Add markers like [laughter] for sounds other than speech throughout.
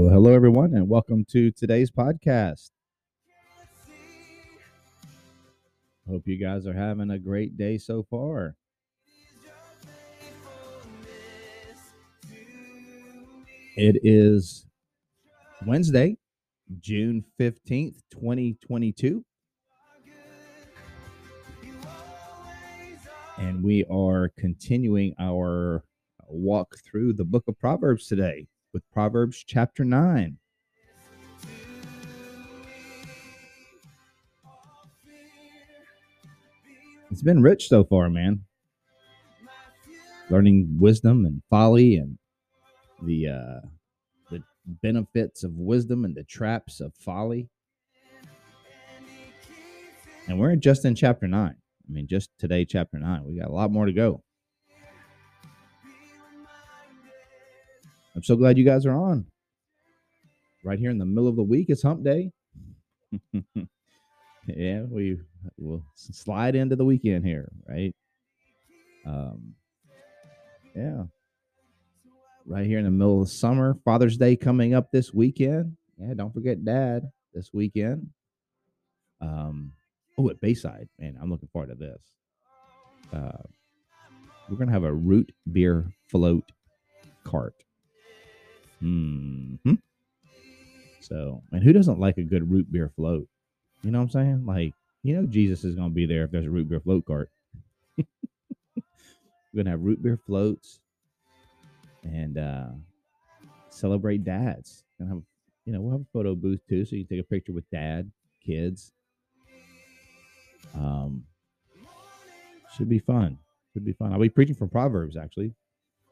Well, hello, everyone, and welcome to today's podcast. Hope you guys are having a great day so far. It is Wednesday, June 15th, 2022. And we are continuing our walk through the book of Proverbs today with Proverbs chapter 9. It's been rich so far, man. Learning wisdom and folly and the uh the benefits of wisdom and the traps of folly. And we're just in chapter 9. I mean, just today chapter 9. We got a lot more to go. I'm so glad you guys are on. Right here in the middle of the week, it's hump day. [laughs] yeah, we will slide into the weekend here, right? Um, yeah. Right here in the middle of the summer, Father's Day coming up this weekend. Yeah, don't forget Dad this weekend. Um, oh, at Bayside, man, I'm looking forward to this. Uh, we're gonna have a root beer float cart. Hmm. So, and who doesn't like a good root beer float? You know what I'm saying? Like, you know, Jesus is going to be there if there's a root beer float cart. [laughs] We're going to have root beer floats and uh celebrate dads. Gonna have, you know, we'll have a photo booth too, so you can take a picture with dad, kids. Um, should be fun. Should be fun. I'll be preaching from Proverbs actually.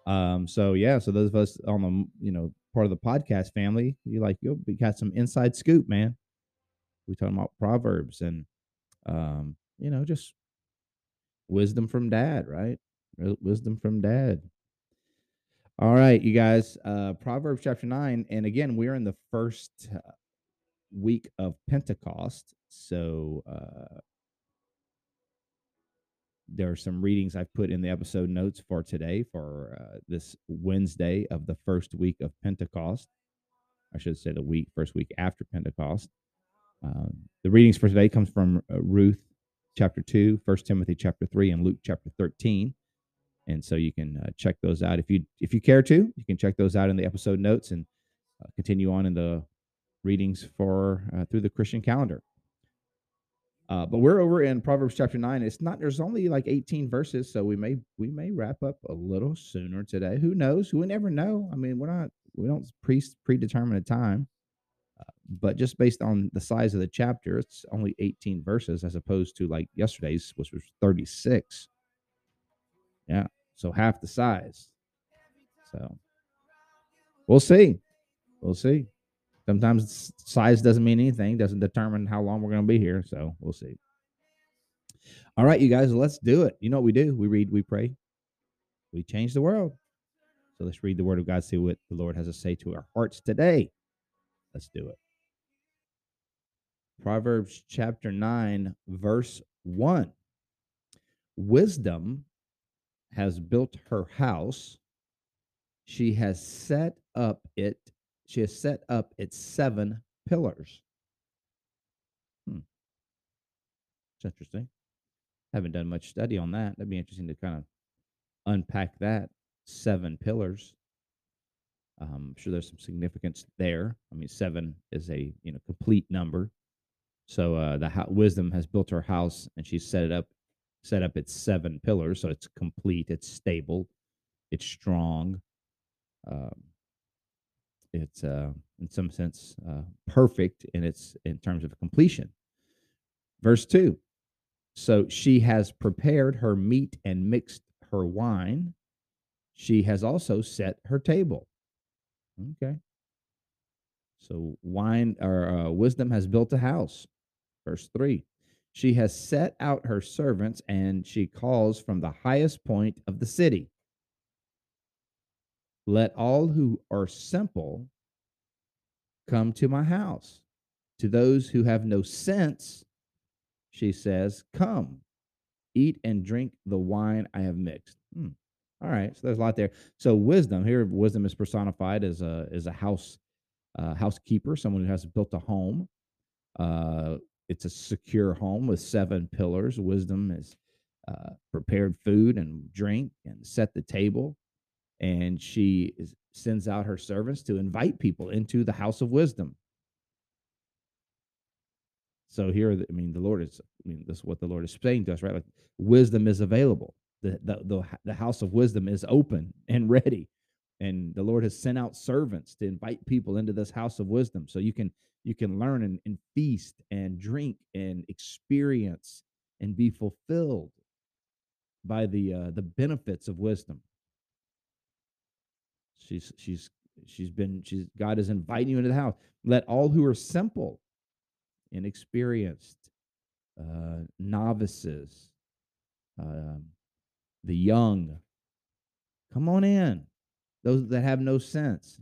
Um, so yeah, so those of us on the you know part of the podcast family, you like you got some inside scoop, man. We talking about proverbs and um, you know, just wisdom from dad, right? Wisdom from dad. All right, you guys, uh Proverbs chapter 9 and again, we're in the first uh, week of Pentecost. So uh there are some readings I've put in the episode notes for today for uh, this Wednesday of the first week of Pentecost. I should say the week, first week after Pentecost. Uh, the readings for today comes from uh, Ruth chapter 2, 1 Timothy chapter 3, and Luke chapter 13. And so you can uh, check those out if you if you care to. You can check those out in the episode notes and uh, continue on in the readings for uh, through the Christian calendar. Uh, but we're over in Proverbs chapter nine. It's not. There's only like 18 verses, so we may we may wrap up a little sooner today. Who knows? We never know. I mean, we're not we don't pre predetermine a time, uh, but just based on the size of the chapter, it's only 18 verses as opposed to like yesterday's, which was 36. Yeah, so half the size. So we'll see. We'll see. Sometimes size doesn't mean anything, doesn't determine how long we're going to be here. So we'll see. All right, you guys, let's do it. You know what we do? We read, we pray, we change the world. So let's read the word of God, see what the Lord has to say to our hearts today. Let's do it. Proverbs chapter 9, verse 1. Wisdom has built her house, she has set up it she has set up its seven pillars. Hmm. It's interesting. Haven't done much study on that. That'd be interesting to kind of unpack that. Seven pillars. Um, I'm sure there's some significance there. I mean, seven is a you know complete number. So uh, the wisdom has built her house, and she's set it up, set up its seven pillars. So it's complete, it's stable, it's strong. Um, it's uh, in some sense uh, perfect in its in terms of completion. Verse two, So she has prepared her meat and mixed her wine. She has also set her table. Okay. So wine or uh, wisdom has built a house. Verse 3. She has set out her servants and she calls from the highest point of the city. Let all who are simple come to my house. To those who have no sense, she says, Come, eat and drink the wine I have mixed. Hmm. All right, so there's a lot there. So wisdom here, wisdom is personified as a as a house uh, housekeeper, someone who has built a home. Uh, it's a secure home with seven pillars. Wisdom is uh, prepared food and drink and set the table, and she is, sends out her servants to invite people into the house of wisdom. So here, I mean, the Lord is, I mean, this is what the Lord is saying to us, right? Like wisdom is available. The, the, the, the house of wisdom is open [laughs] and ready. And the Lord has sent out servants to invite people into this house of wisdom. So you can, you can learn and, and feast and drink and experience and be fulfilled by the, uh, the benefits of wisdom. She's, she's, she's been, she's, God is inviting you into the house. Let all who are simple inexperienced, uh, novices, uh, the young. Come on in. Those that have no sense.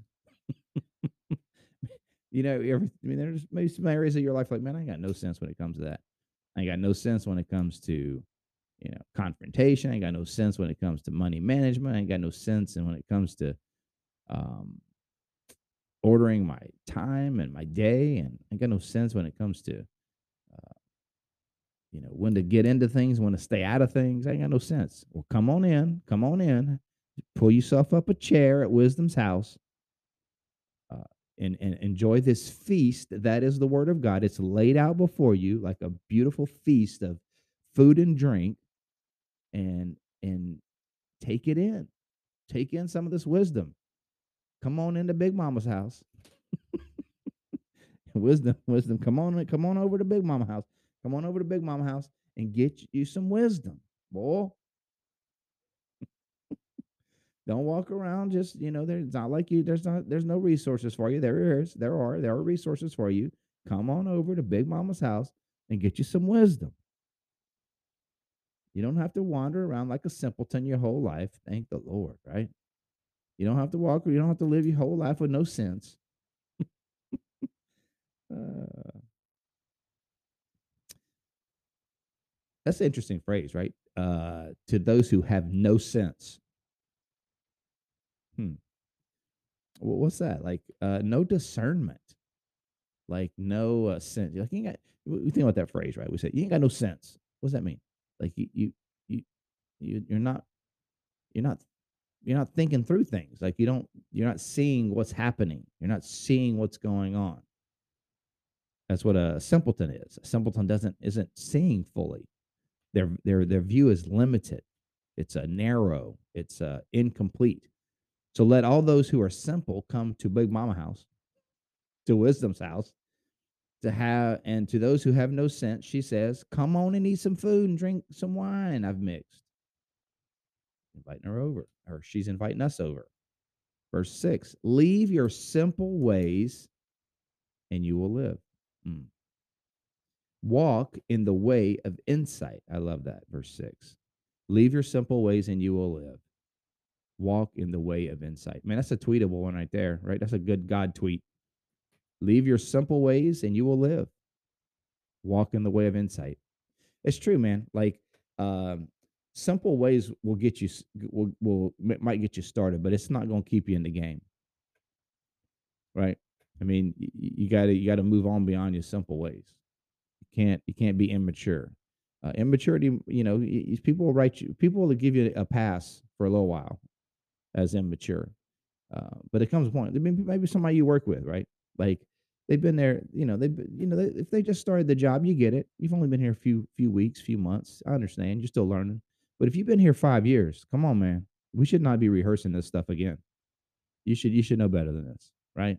[laughs] you know, every, I mean, there's maybe some areas of your life like, man, I got no sense when it comes to that. I got no sense when it comes to, you know, confrontation. I got no sense when it comes to money management. I got no sense and when it comes to um, ordering my time and my day, and I got no sense when it comes to, uh, you know, when to get into things, when to stay out of things. I ain't got no sense. Well, come on in, come on in, pull yourself up a chair at Wisdom's house, uh, and and enjoy this feast that is the Word of God. It's laid out before you like a beautiful feast of food and drink, and and take it in, take in some of this wisdom come on into Big Mama's house. [laughs] wisdom, wisdom. Come on, come on over to Big Mama house. Come on over to Big Mama house and get you some wisdom, boy. [laughs] Don't walk around just you know. There's not like you. There's not. There's no resources for you. There is. There are. There are resources for you. Come on over to Big Mama's house and get you some wisdom. You don't have to wander around like a simpleton your whole life. Thank the Lord, right? You don't have to walk, or you don't have to live your whole life with no sense. [laughs] uh, that's an interesting phrase, right? Uh, to those who have no sense. Hmm. Well, what's that? Like uh, no discernment, like no uh, sense. Like you got. We think about that phrase, right? We say you ain't got no sense. What does that mean? Like you, you, you you're not, you're not you're not thinking through things like you don't you're not seeing what's happening you're not seeing what's going on. That's what a simpleton is a simpleton doesn't isn't seeing fully. Their their their view is limited it's a narrow it's a incomplete. So let all those who are simple come to big mama house to wisdom's house to have and to those who have no sense she says come on and eat some food and drink some wine i've mixed. Inviting her over, or she's inviting us over. Verse 6 Leave your simple ways and you will live. Mm. Walk in the way of insight. I love that. Verse 6 Leave your simple ways and you will live. Walk in the way of insight. Man, that's a tweetable one right there, right? That's a good God tweet. Leave your simple ways and you will live. Walk in the way of insight. It's true, man. Like, um, simple ways will get you will will might get you started, but it's not going to keep you in the game. Right? I mean, you got to you got to move on beyond your simple ways. You can't you can't be immature. Uh, immaturity, you know, people will write you. People will give you a pass for a little while as immature, uh, but it comes a point. Maybe somebody you work with, right? Like they've been there, you know, they you know, they, if they just started the job, you get it. You've only been here a few few weeks, few months. I understand. You're still learning. But if you've been here five years, come on, man. We should not be rehearsing this stuff again. You should you should know better than this, right?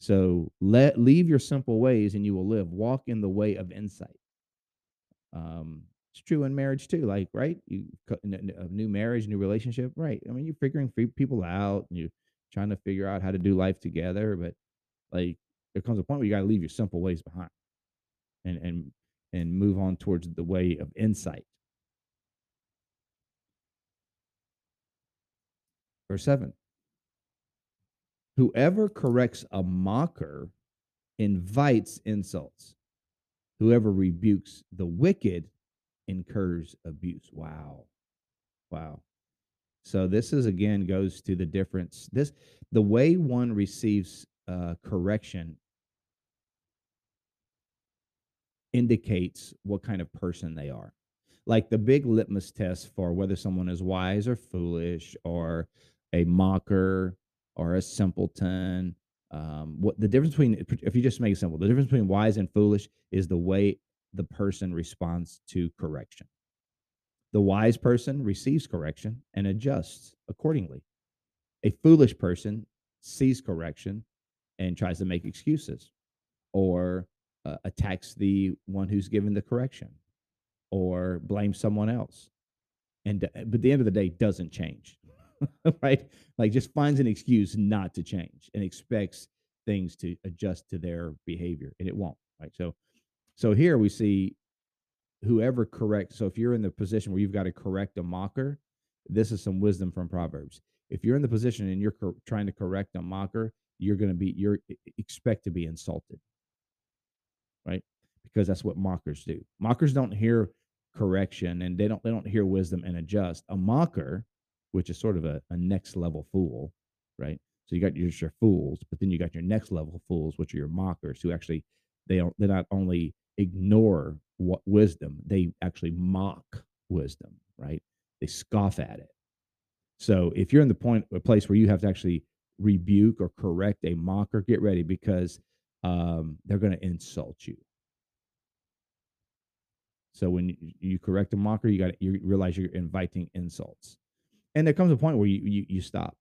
So let leave your simple ways and you will live. Walk in the way of insight. Um, It's true in marriage too. Like, right? You a new marriage, new relationship, right? I mean, you're figuring people out, and you're trying to figure out how to do life together. But like, there comes a point where you got to leave your simple ways behind, and and and move on towards the way of insight. Verse seven. Whoever corrects a mocker invites insults. Whoever rebukes the wicked incurs abuse. Wow. Wow. So this is again goes to the difference. This the way one receives uh, correction indicates what kind of person they are. Like the big litmus test for whether someone is wise or foolish or a mocker or a simpleton. Um, what the difference between if you just make it simple, the difference between wise and foolish is the way the person responds to correction. The wise person receives correction and adjusts accordingly. A foolish person sees correction and tries to make excuses or uh, attacks the one who's given the correction or blames someone else. And uh, but at the end of the day doesn't change. [laughs] right? Like just finds an excuse not to change and expects things to adjust to their behavior and it won't, right? So so here we see whoever corrects. So if you're in the position where you've got to correct a mocker, this is some wisdom from Proverbs. If you're in the position and you're trying to correct a mocker, you're going to be you're expect to be insulted, right? Because that's what mockers do. Mockers don't hear correction and they don't they don't hear wisdom and adjust. A mocker, which is sort of a, a next level fool, right? So you got your, your fools, but then you got your next level fools, which are your mockers, who actually they don't they not only ignore what wisdom, they actually mock wisdom, right? They scoff at it. So if you're in the point a place where you have to actually rebuke or correct a mocker, get ready because um, they're going to insult you. So when you, correct a mocker, you got you realize you're inviting insults, and there comes a point where you you, you stop.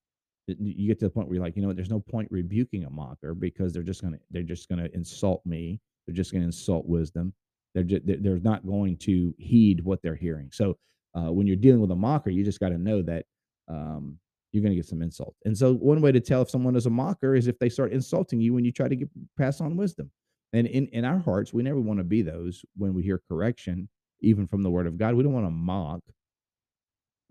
You get to the point where you're like, you know, what, there's no point rebuking a mocker because they're just gonna they're just gonna insult me. They're just gonna insult wisdom. They're just, they're not going to heed what they're hearing. So uh, when you're dealing with a mocker, you just got to know that um, you're going to get some insult. And so one way to tell if someone is a mocker is if they start insulting you when you try to get, pass on wisdom. And in, in our hearts, we never want to be those when we hear correction, even from the word of God. We don't want to mock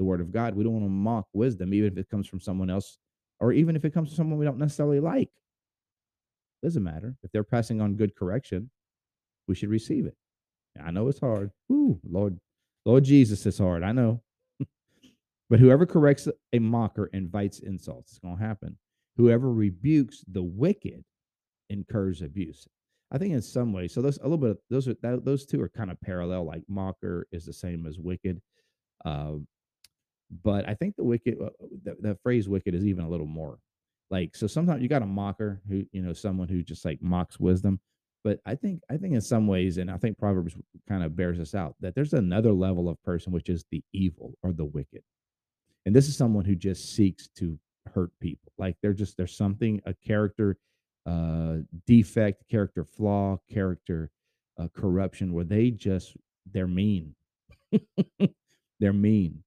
the word of God. We don't want to mock wisdom, even if it comes from someone else, or even if it comes from someone we don't necessarily like. Doesn't matter. If they're passing on good correction, we should receive it. I know it's hard. Ooh, Lord, Lord Jesus is hard. I know. [laughs] but whoever corrects a mocker invites insults. It's going to happen. Whoever rebukes the wicked incurs abuse. I think in some ways, so those a little bit. Of, those are that, those two are kind of parallel. Like mocker is the same as wicked, uh, but I think the wicked, uh, the, the phrase "wicked" is even a little more. Like so, sometimes you got a mocker who you know someone who just like mocks wisdom, but I think I think in some ways, and I think Proverbs kind of bears this out, that there's another level of person which is the evil or the wicked. And this is someone who just seeks to hurt people. Like they're just there's something, a character uh defect, character flaw, character uh, corruption where they just they're mean. [laughs] they're mean.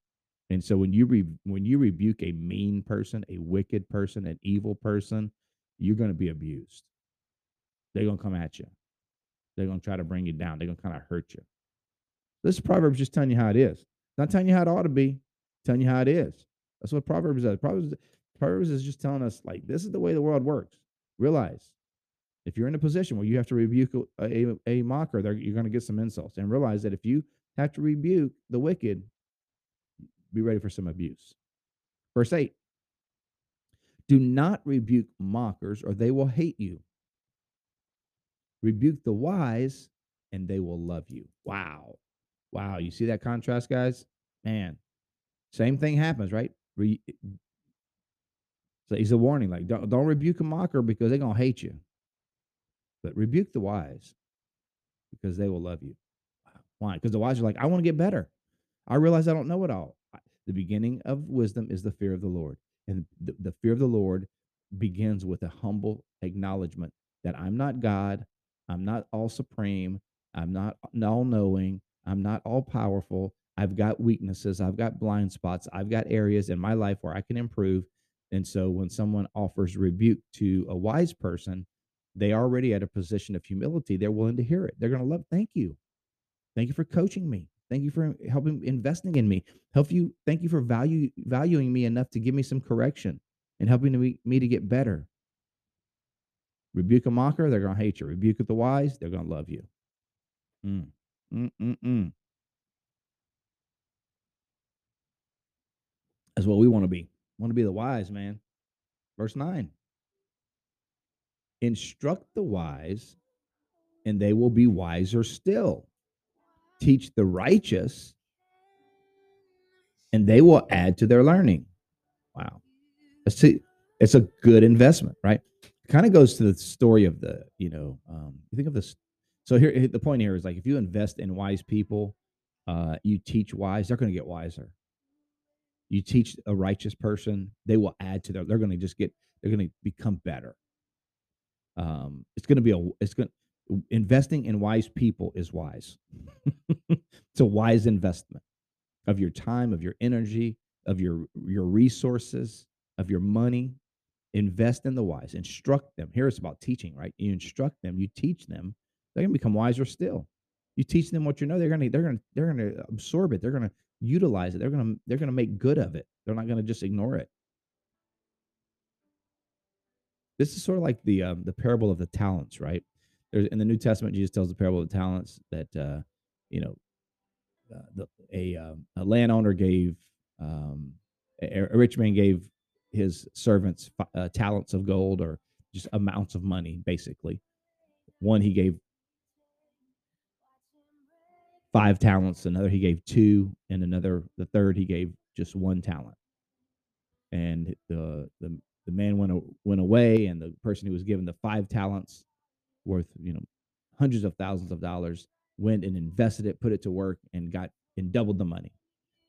And so when you re, when you rebuke a mean person, a wicked person, an evil person, you're going to be abused they're going to come at you. They're going to try to bring you down. They're going to kind of hurt you. This Proverbs just telling you how it is. Not telling you how it ought to be, telling you how it is. That's what Proverbs does. Proverbs, Proverbs is just telling us, like, this is the way the world works. Realize if you're in a position where you have to rebuke a, a, a mocker, you're going to get some insults. And realize that if you have to rebuke the wicked, be ready for some abuse. Verse 8 Do not rebuke mockers, or they will hate you. Rebuke the wise, and they will love you. Wow. Wow. You see that contrast, guys? Man, same thing happens, right? Re- so he's a warning like, don't, don't rebuke a mocker because they're going to hate you. But rebuke the wise because they will love you. Why? Because the wise are like, I want to get better. I realize I don't know it all. The beginning of wisdom is the fear of the Lord. And the, the fear of the Lord begins with a humble acknowledgement that I'm not God. I'm not all supreme. I'm not all knowing. I'm not all powerful. I've got weaknesses. I've got blind spots. I've got areas in my life where I can improve. And so when someone offers rebuke to a wise person, they already at a position of humility. They're willing to hear it. They're going to love, thank you. Thank you for coaching me. Thank you for helping investing in me. Help you. Thank you for value valuing me enough to give me some correction and helping me, me to get better. Rebuke a mocker, they're to hate you. Rebuke the wise, they're to love you. Mm. That's what we want to be. Want to be the wise, man. Verse 9. Instruct the wise, and they will be wiser still. Teach the righteous, and they will add to their learning. Wow. A, it's a good investment, right? It kind of goes to the story of the, you know, um, you think of this. So here, the point here is like if you invest in wise people, uh, you teach wise, they're going to get wiser. You teach a righteous person, they will add to their. They're going to just get. They're going to become better. Um, it's going to be a. It's going. Investing in wise people is wise. [laughs] it's a wise investment of your time, of your energy, of your your resources, of your money. Invest in the wise. Instruct them. Here it's about teaching, right? You instruct them. You teach them. They're to become wiser still. You teach them what you know. They're to. They're to. They're to absorb it. They're to utilize it. They're to they're to make good of it. They're not to just ignore it. This is sort of like the um, the parable of the talents, right? There's in the New Testament, Jesus tells the parable of the talents that uh, you know uh, the, a um, a landowner gave um, a, a, rich man gave his servants uh, talents of gold or just amounts of money, basically. One he gave five talents, another he gave two, and another the third he gave just one talent. And the the the man went went away, and the person who was given the five talents, worth you know hundreds of thousands of dollars, went and invested it, put it to work, and got and doubled the money.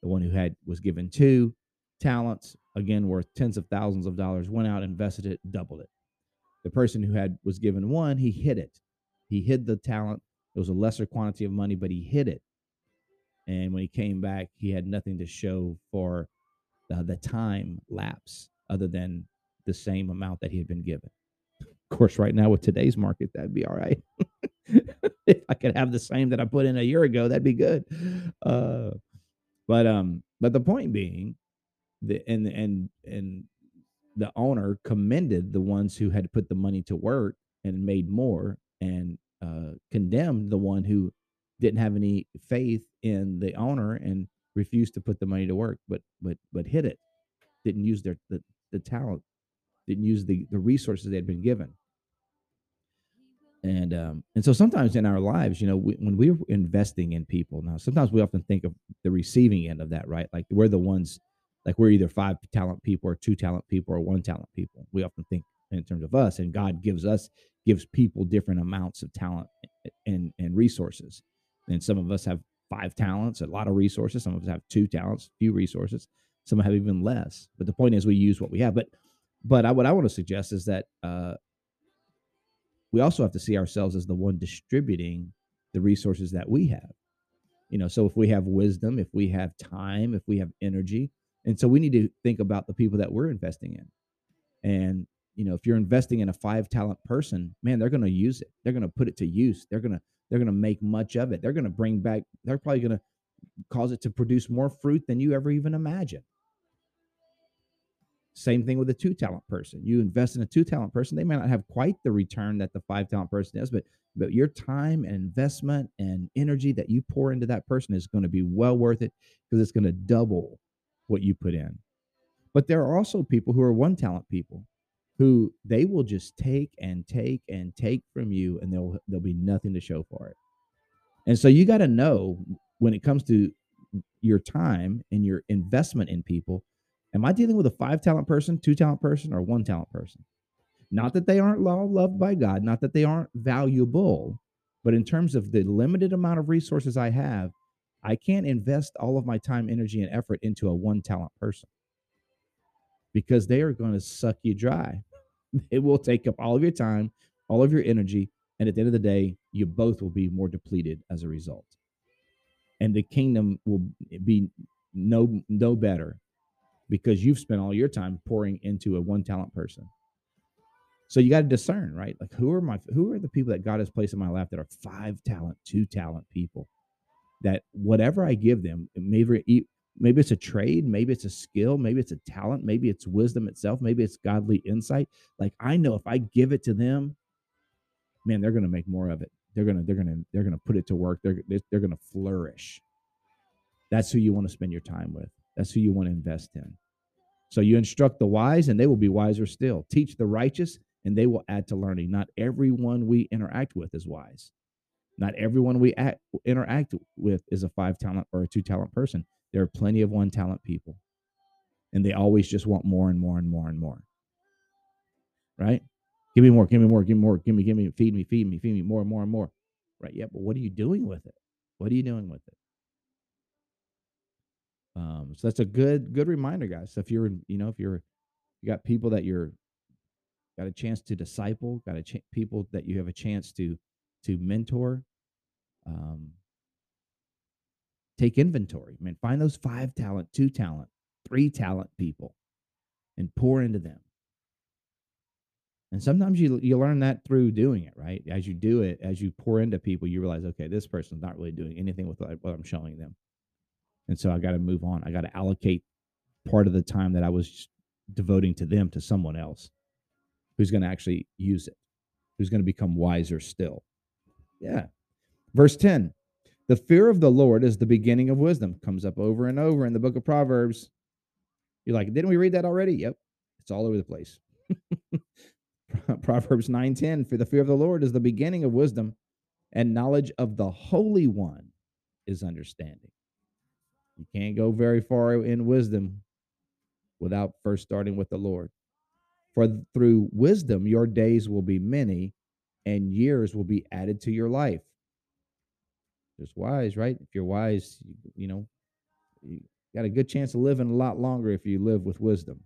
The one who had was given two talents, again worth tens of thousands of dollars, went out, invested it, doubled it. The person who had was given one, he hid it. He hid the talent it was a lesser quantity of money, but he hid it. And when he came back, he had nothing to show for the, the time lapse other than the same amount that he had been given. Course, right now with today's market, that'd be all right. [laughs] if I could have the same that I put in a year ago, that'd be good. Uh, but um, but the point being, the and and and the owner commended the ones who had put the money to work and made more and uh, condemned the one who didn't have any faith in the owner and refused to put the money to work, but but but hid it, didn't use their the, the talent, didn't use the the resources they had been given. And um, and so sometimes in our lives, you know, we, when we're investing in people, now sometimes we often think of the receiving end of that, right? Like we're the ones, like we're either five talent people or two talent people or one talent people. We often think in terms of us, and God gives us gives people different amounts of talent and, and resources. And some of us have five talents, a lot of resources. Some of us have two talents, few resources. Some have even less. But the point is, we use what we have. But but I, what I want to suggest is that uh, we also have to see ourselves as the one distributing the resources that we have. You know, so if we have wisdom, if we have time, if we have energy, and so we need to think about the people that we're investing in. And you know if you're investing in a five talent person man they're going to use it they're going to put it to use they're going to they're going to make much of it they're going to bring back they're probably going to cause it to produce more fruit than you ever even imagined same thing with a two talent person you invest in a two talent person they may not have quite the return that the five talent person is but but your time and investment and energy that you pour into that person is going to be well worth it because it's going to double what you put in but there are also people who are one talent people who they will just take and take and take from you and there'll there'll be nothing to show for it. And so you got to know when it comes to your time and your investment in people, am I dealing with a five talent person, two talent person, or one talent person? Not that they aren't all loved by God, not that they aren't valuable, but in terms of the limited amount of resources I have, I can't invest all of my time, energy, and effort into a one talent person because they are going to suck you dry. [laughs] It will take up all of your time, all of your energy, and at the end of the day, you both will be more depleted as a result. and the kingdom will be no no better because you've spent all your time pouring into a one talent person. So you got to discern, right? Like who are my who are the people that God has placed in my life that are five talent, two talent people that whatever I give them, maybe maybe it's a trade, maybe it's a skill, maybe it's a talent, maybe it's wisdom itself, maybe it's godly insight. Like I know if I give it to them, man, they're going to make more of it. They're going to they're going to they're going to put it to work. They're they're going to flourish. That's who you want to spend your time with. That's who you want to invest in. So you instruct the wise, and they will be wiser still. Teach the righteous, and they will add to learning. Not everyone we interact with is wise. Not everyone we act, interact with is a five talent or a two talent person. There are plenty of one talent people, and they always just want more and more and more and more. Right? Give me more, give me more, give me more, give me, give me, feed me, feed me, feed me more and more and more. Right? Yeah, but what are you doing with it? What are you doing with it? Um, so that's a good good reminder, guys. So if you're you know if you're you got people that you're got a chance to disciple, got a ch- people that you have a chance to to mentor, um, take inventory. I mean, find those five talent, two talent, three talent people, and pour into them. And sometimes you you learn that through doing it, right? As you do it, as you pour into people, you realize, okay, this person's not really doing anything with what I'm showing them. And so I got to move on. I got to allocate part of the time that I was devoting to them to someone else who's going to actually use it, who's going to become wiser still. Yeah. Verse 10 The fear of the Lord is the beginning of wisdom, comes up over and over in the book of Proverbs. You're like, didn't we read that already? Yep. It's all over the place. [laughs] Proverbs 9:10 For the fear of the Lord is the beginning of wisdom, and knowledge of the Holy One is understanding. You can't go very far in wisdom without first starting with the Lord. For through wisdom, your days will be many and years will be added to your life. Just wise, right? If you're wise, you, you know, you got a good chance of living a lot longer if you live with wisdom.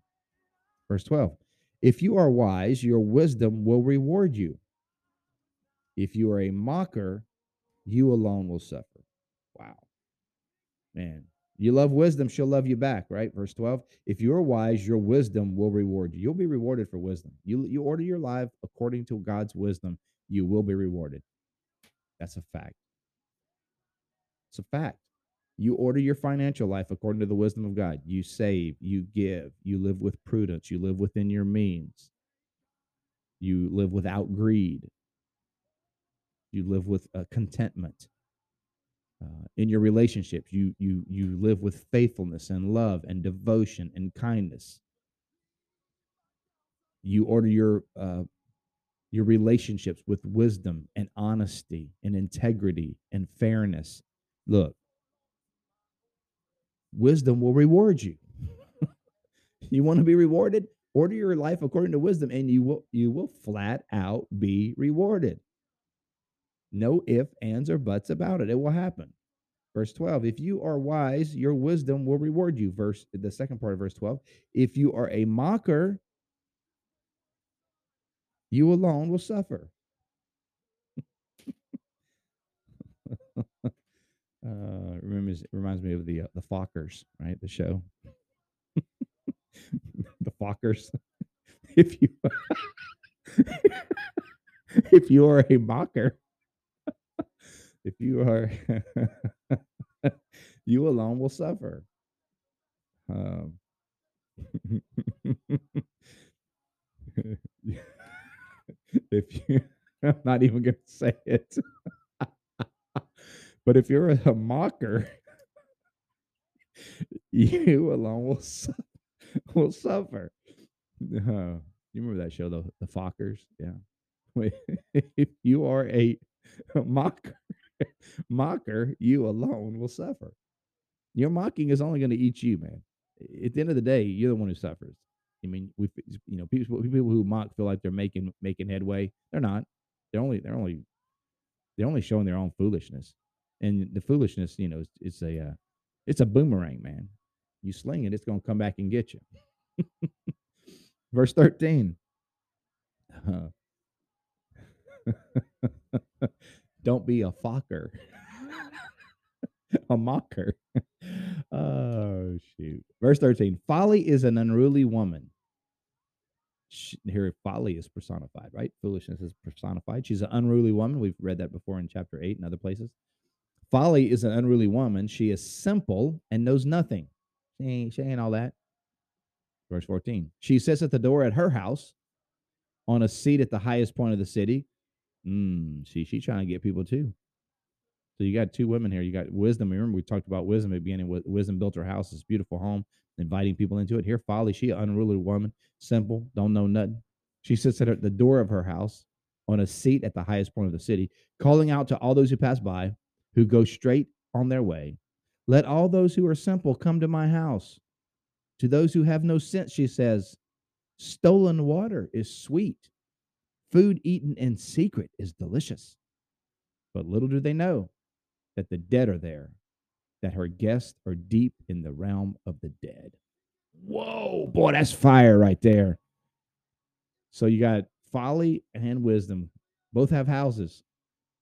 Verse 12 If you are wise, your wisdom will reward you. If you are a mocker, you alone will suffer. Wow. Man, you love wisdom, she'll love you back, right? Verse 12. If you're wise, your wisdom will reward you. You'll be rewarded for wisdom. You, you order your life according to God's wisdom, you will be rewarded. That's a fact. It's a fact. You order your financial life according to the wisdom of God. You save, you give, you live with prudence, you live within your means, you live without greed, you live with uh, contentment uh, in your relationships you you you live with faithfulness and love and devotion and kindness. You order your uh, your relationships with wisdom and honesty and integrity and fairness. Look. Wisdom will reward you. [laughs] You want to be rewarded? Order your life according to wisdom and you will you will flat out be rewarded no if, ands, or buts about it. It will happen. Verse 12, if you are wise, your wisdom will reward you. Verse the second part of verse 12, if you are a mocker, you alone will suffer. [laughs] uh, reminds reminds me of the uh, the Fockers, right? The show, [laughs] the Fockers. [laughs] if you if you are a mocker, if you are [laughs] you alone will suffer. Um, [laughs] if you i'm not even gonna say it. [laughs] But if you're a mocker you alone will, su- will suffer. Uh, you remember that show the, the fockers? Yeah. If you are a mocker [laughs] mocker, you alone will suffer. Your mocking is only going to eat you, man. At the end of the day, you're the one who suffers. I mean, we, you know, people people who mock feel like they're making making headway. They're not. They're only they're only they're only showing their own foolishness, and the foolishness, you know, it's, a uh, it's a boomerang, man. You sling it, it's going to come back and get you. [laughs] Verse thirteen. Uh, [laughs] Don't be a focker. [laughs] a mocker. [laughs] oh, shoot. Verse 13 Folly is an unruly woman. Here, folly is personified, right? Foolishness is personified. She's an unruly woman. We've read that before in chapter 8 and other places. Folly is an unruly woman. She is simple and knows nothing. She ain't, she ain't all that. Verse 14. She sits at the door at her house on a seat at the highest point of the city. Mm, see, she's trying to get people too. So you got two women here. You got wisdom. Remember, we talked about wisdom at the beginning. Wisdom built her house, this beautiful home, inviting people into it. Here, folly. She an unruly woman, simple, don't know nothing. She sits at the door of her house on a seat at the highest point of the city, calling out to all those who pass by, who go straight on their way. Let all those who are simple come to my house. To those who have no sense, she says, stolen water is sweet. Food eaten in secret is delicious. But little do they know that the dead are there, that her guests are deep in the realm of the dead. Whoa, boy, that's fire right there. So you got folly and wisdom. Both have houses,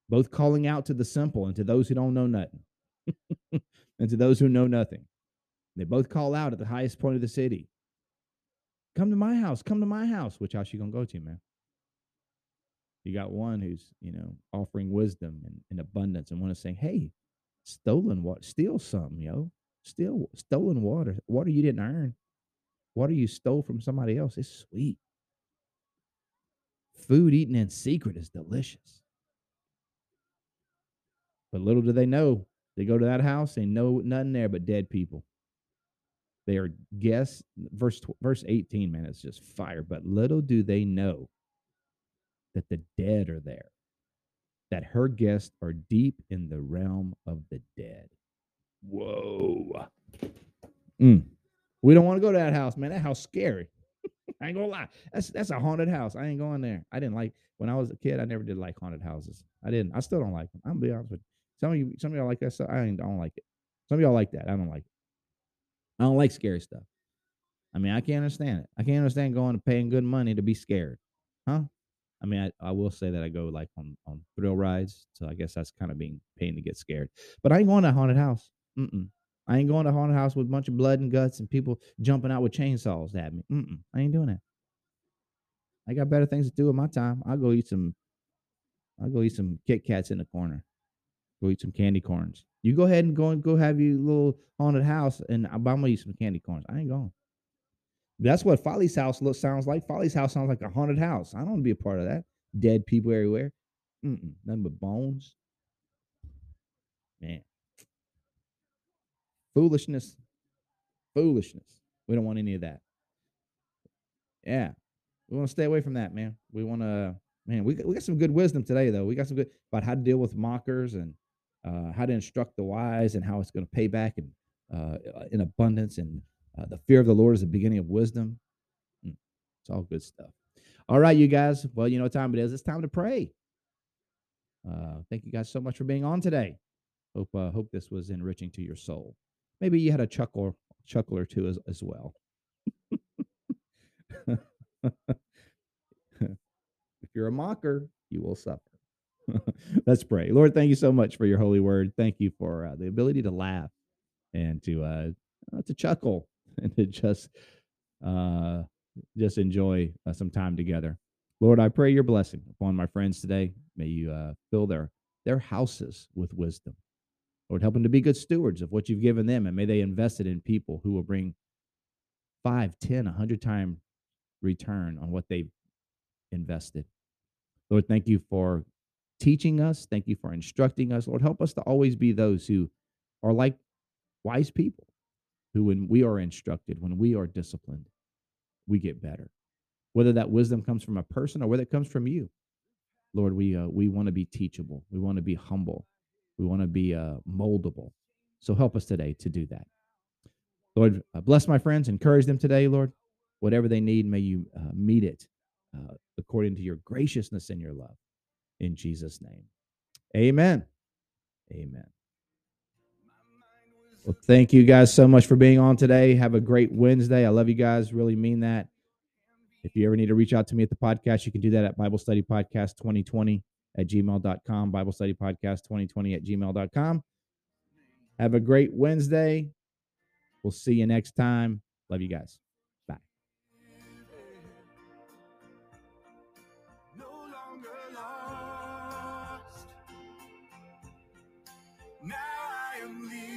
both calling out to the simple and to those who don't know nothing, [laughs] and to those who know nothing. They both call out at the highest point of the city. Come to my house. Come to my house. Which house you gonna go to, man? You got one who's, you know, offering wisdom and, and abundance and one is saying, Hey, stolen what steal something, yo. Steal stolen water. Water you didn't earn. Water you stole from somebody else. It's sweet. Food eaten in secret is delicious. But little do they know, they go to that house, they know nothing there but dead people. They are guests. Verse verse 18, man, it's just fire. But little do they know that the dead are there, that her guests are deep in the realm of the dead. Whoa. Mm. We don't want to go to that house, man. That house scary. [laughs] I ain't gonna lie. That's that's a haunted house. I ain't going there. I didn't like when I was a kid. I never did like haunted houses. I didn't. I still don't like them. I'm gonna be honest with you. Some of you, some of y'all like that stuff. I, ain't, I don't like it. Some of y'all like that. I don't like it. I don't like scary stuff. I mean, I can't understand it. I can't understand going and paying good money to be scared, huh? I mean, I, I will say that I go like on on thrill rides, so I guess that's kind of being paying to get scared. But I ain't going to haunted house. Mm-mm. I ain't going to haunted house with a bunch of blood and guts and people jumping out with chainsaws at me. Mm-mm. I ain't doing that. I got better things to do with my time. I'll go eat some. I'll go eat some Kit Kats in the corner. Go eat some candy corns. You go ahead and go and go have your little haunted house, and uh, I'm gonna eat some candy corns. I ain't going. That's what Folly's house looks sounds like. Folly's house sounds like a haunted house. I don't want to be a part of that. Dead people everywhere. Mm-mm, nothing but bones. Man. Foolishness. Foolishness. We don't want any of that. Yeah. We want to stay away from that, man. We want to, man, we, we got some good wisdom today, though. We got some good about how to deal with mockers and uh, how to instruct the wise and how it's going to pay back in, uh, in abundance and uh, the fear of the Lord is the beginning of wisdom. Hmm, it's all good stuff. All right, you guys. Well, you know what time it is. It's time to pray. Uh, thank you guys so much for being on today. Hope uh, hope this was enriching to your soul. Maybe you had a chuckle chuckle or two as, as well. [laughs] if you're a mocker, you will suffer. [laughs] Let's pray. Lord, thank you so much for your holy word. Thank you for uh, the ability to laugh and to uh, to chuckle [laughs] and to just uh, just enjoy uh, some time together. Lord, I pray your blessing upon my friends today. May you uh, fill their their houses with wisdom. Lord, help them to be good stewards of what you've given them, and may they invest it in people who will bring five, ten, a hundred time return on what they've invested. Lord, thank you for teaching us. Thank you for instructing us. Lord, help us to always be those who are like wise people who, when we are instructed, when we are disciplined, we get better. Whether that wisdom comes from a person or whether it comes from you, Lord, we uh, we want to be teachable. We want to be humble. We want to be uh, moldable. So help us today to do that. Lord, uh, bless my friends, encourage them today, Lord. Whatever they need, may you uh, meet it uh, according to your graciousness and your love. In Jesus' name, amen. Amen. Well, thank you guys so much for being on today. Have a great Wednesday. I love you guys. Really mean that. If you ever need to reach out to me at the podcast, you can do that at Bible Study Podcast 2020 at gmail.com, Bible Study Podcast 2020 at gmail.com. Have a great Wednesday. We'll see you next time. Love you guys. Now I am living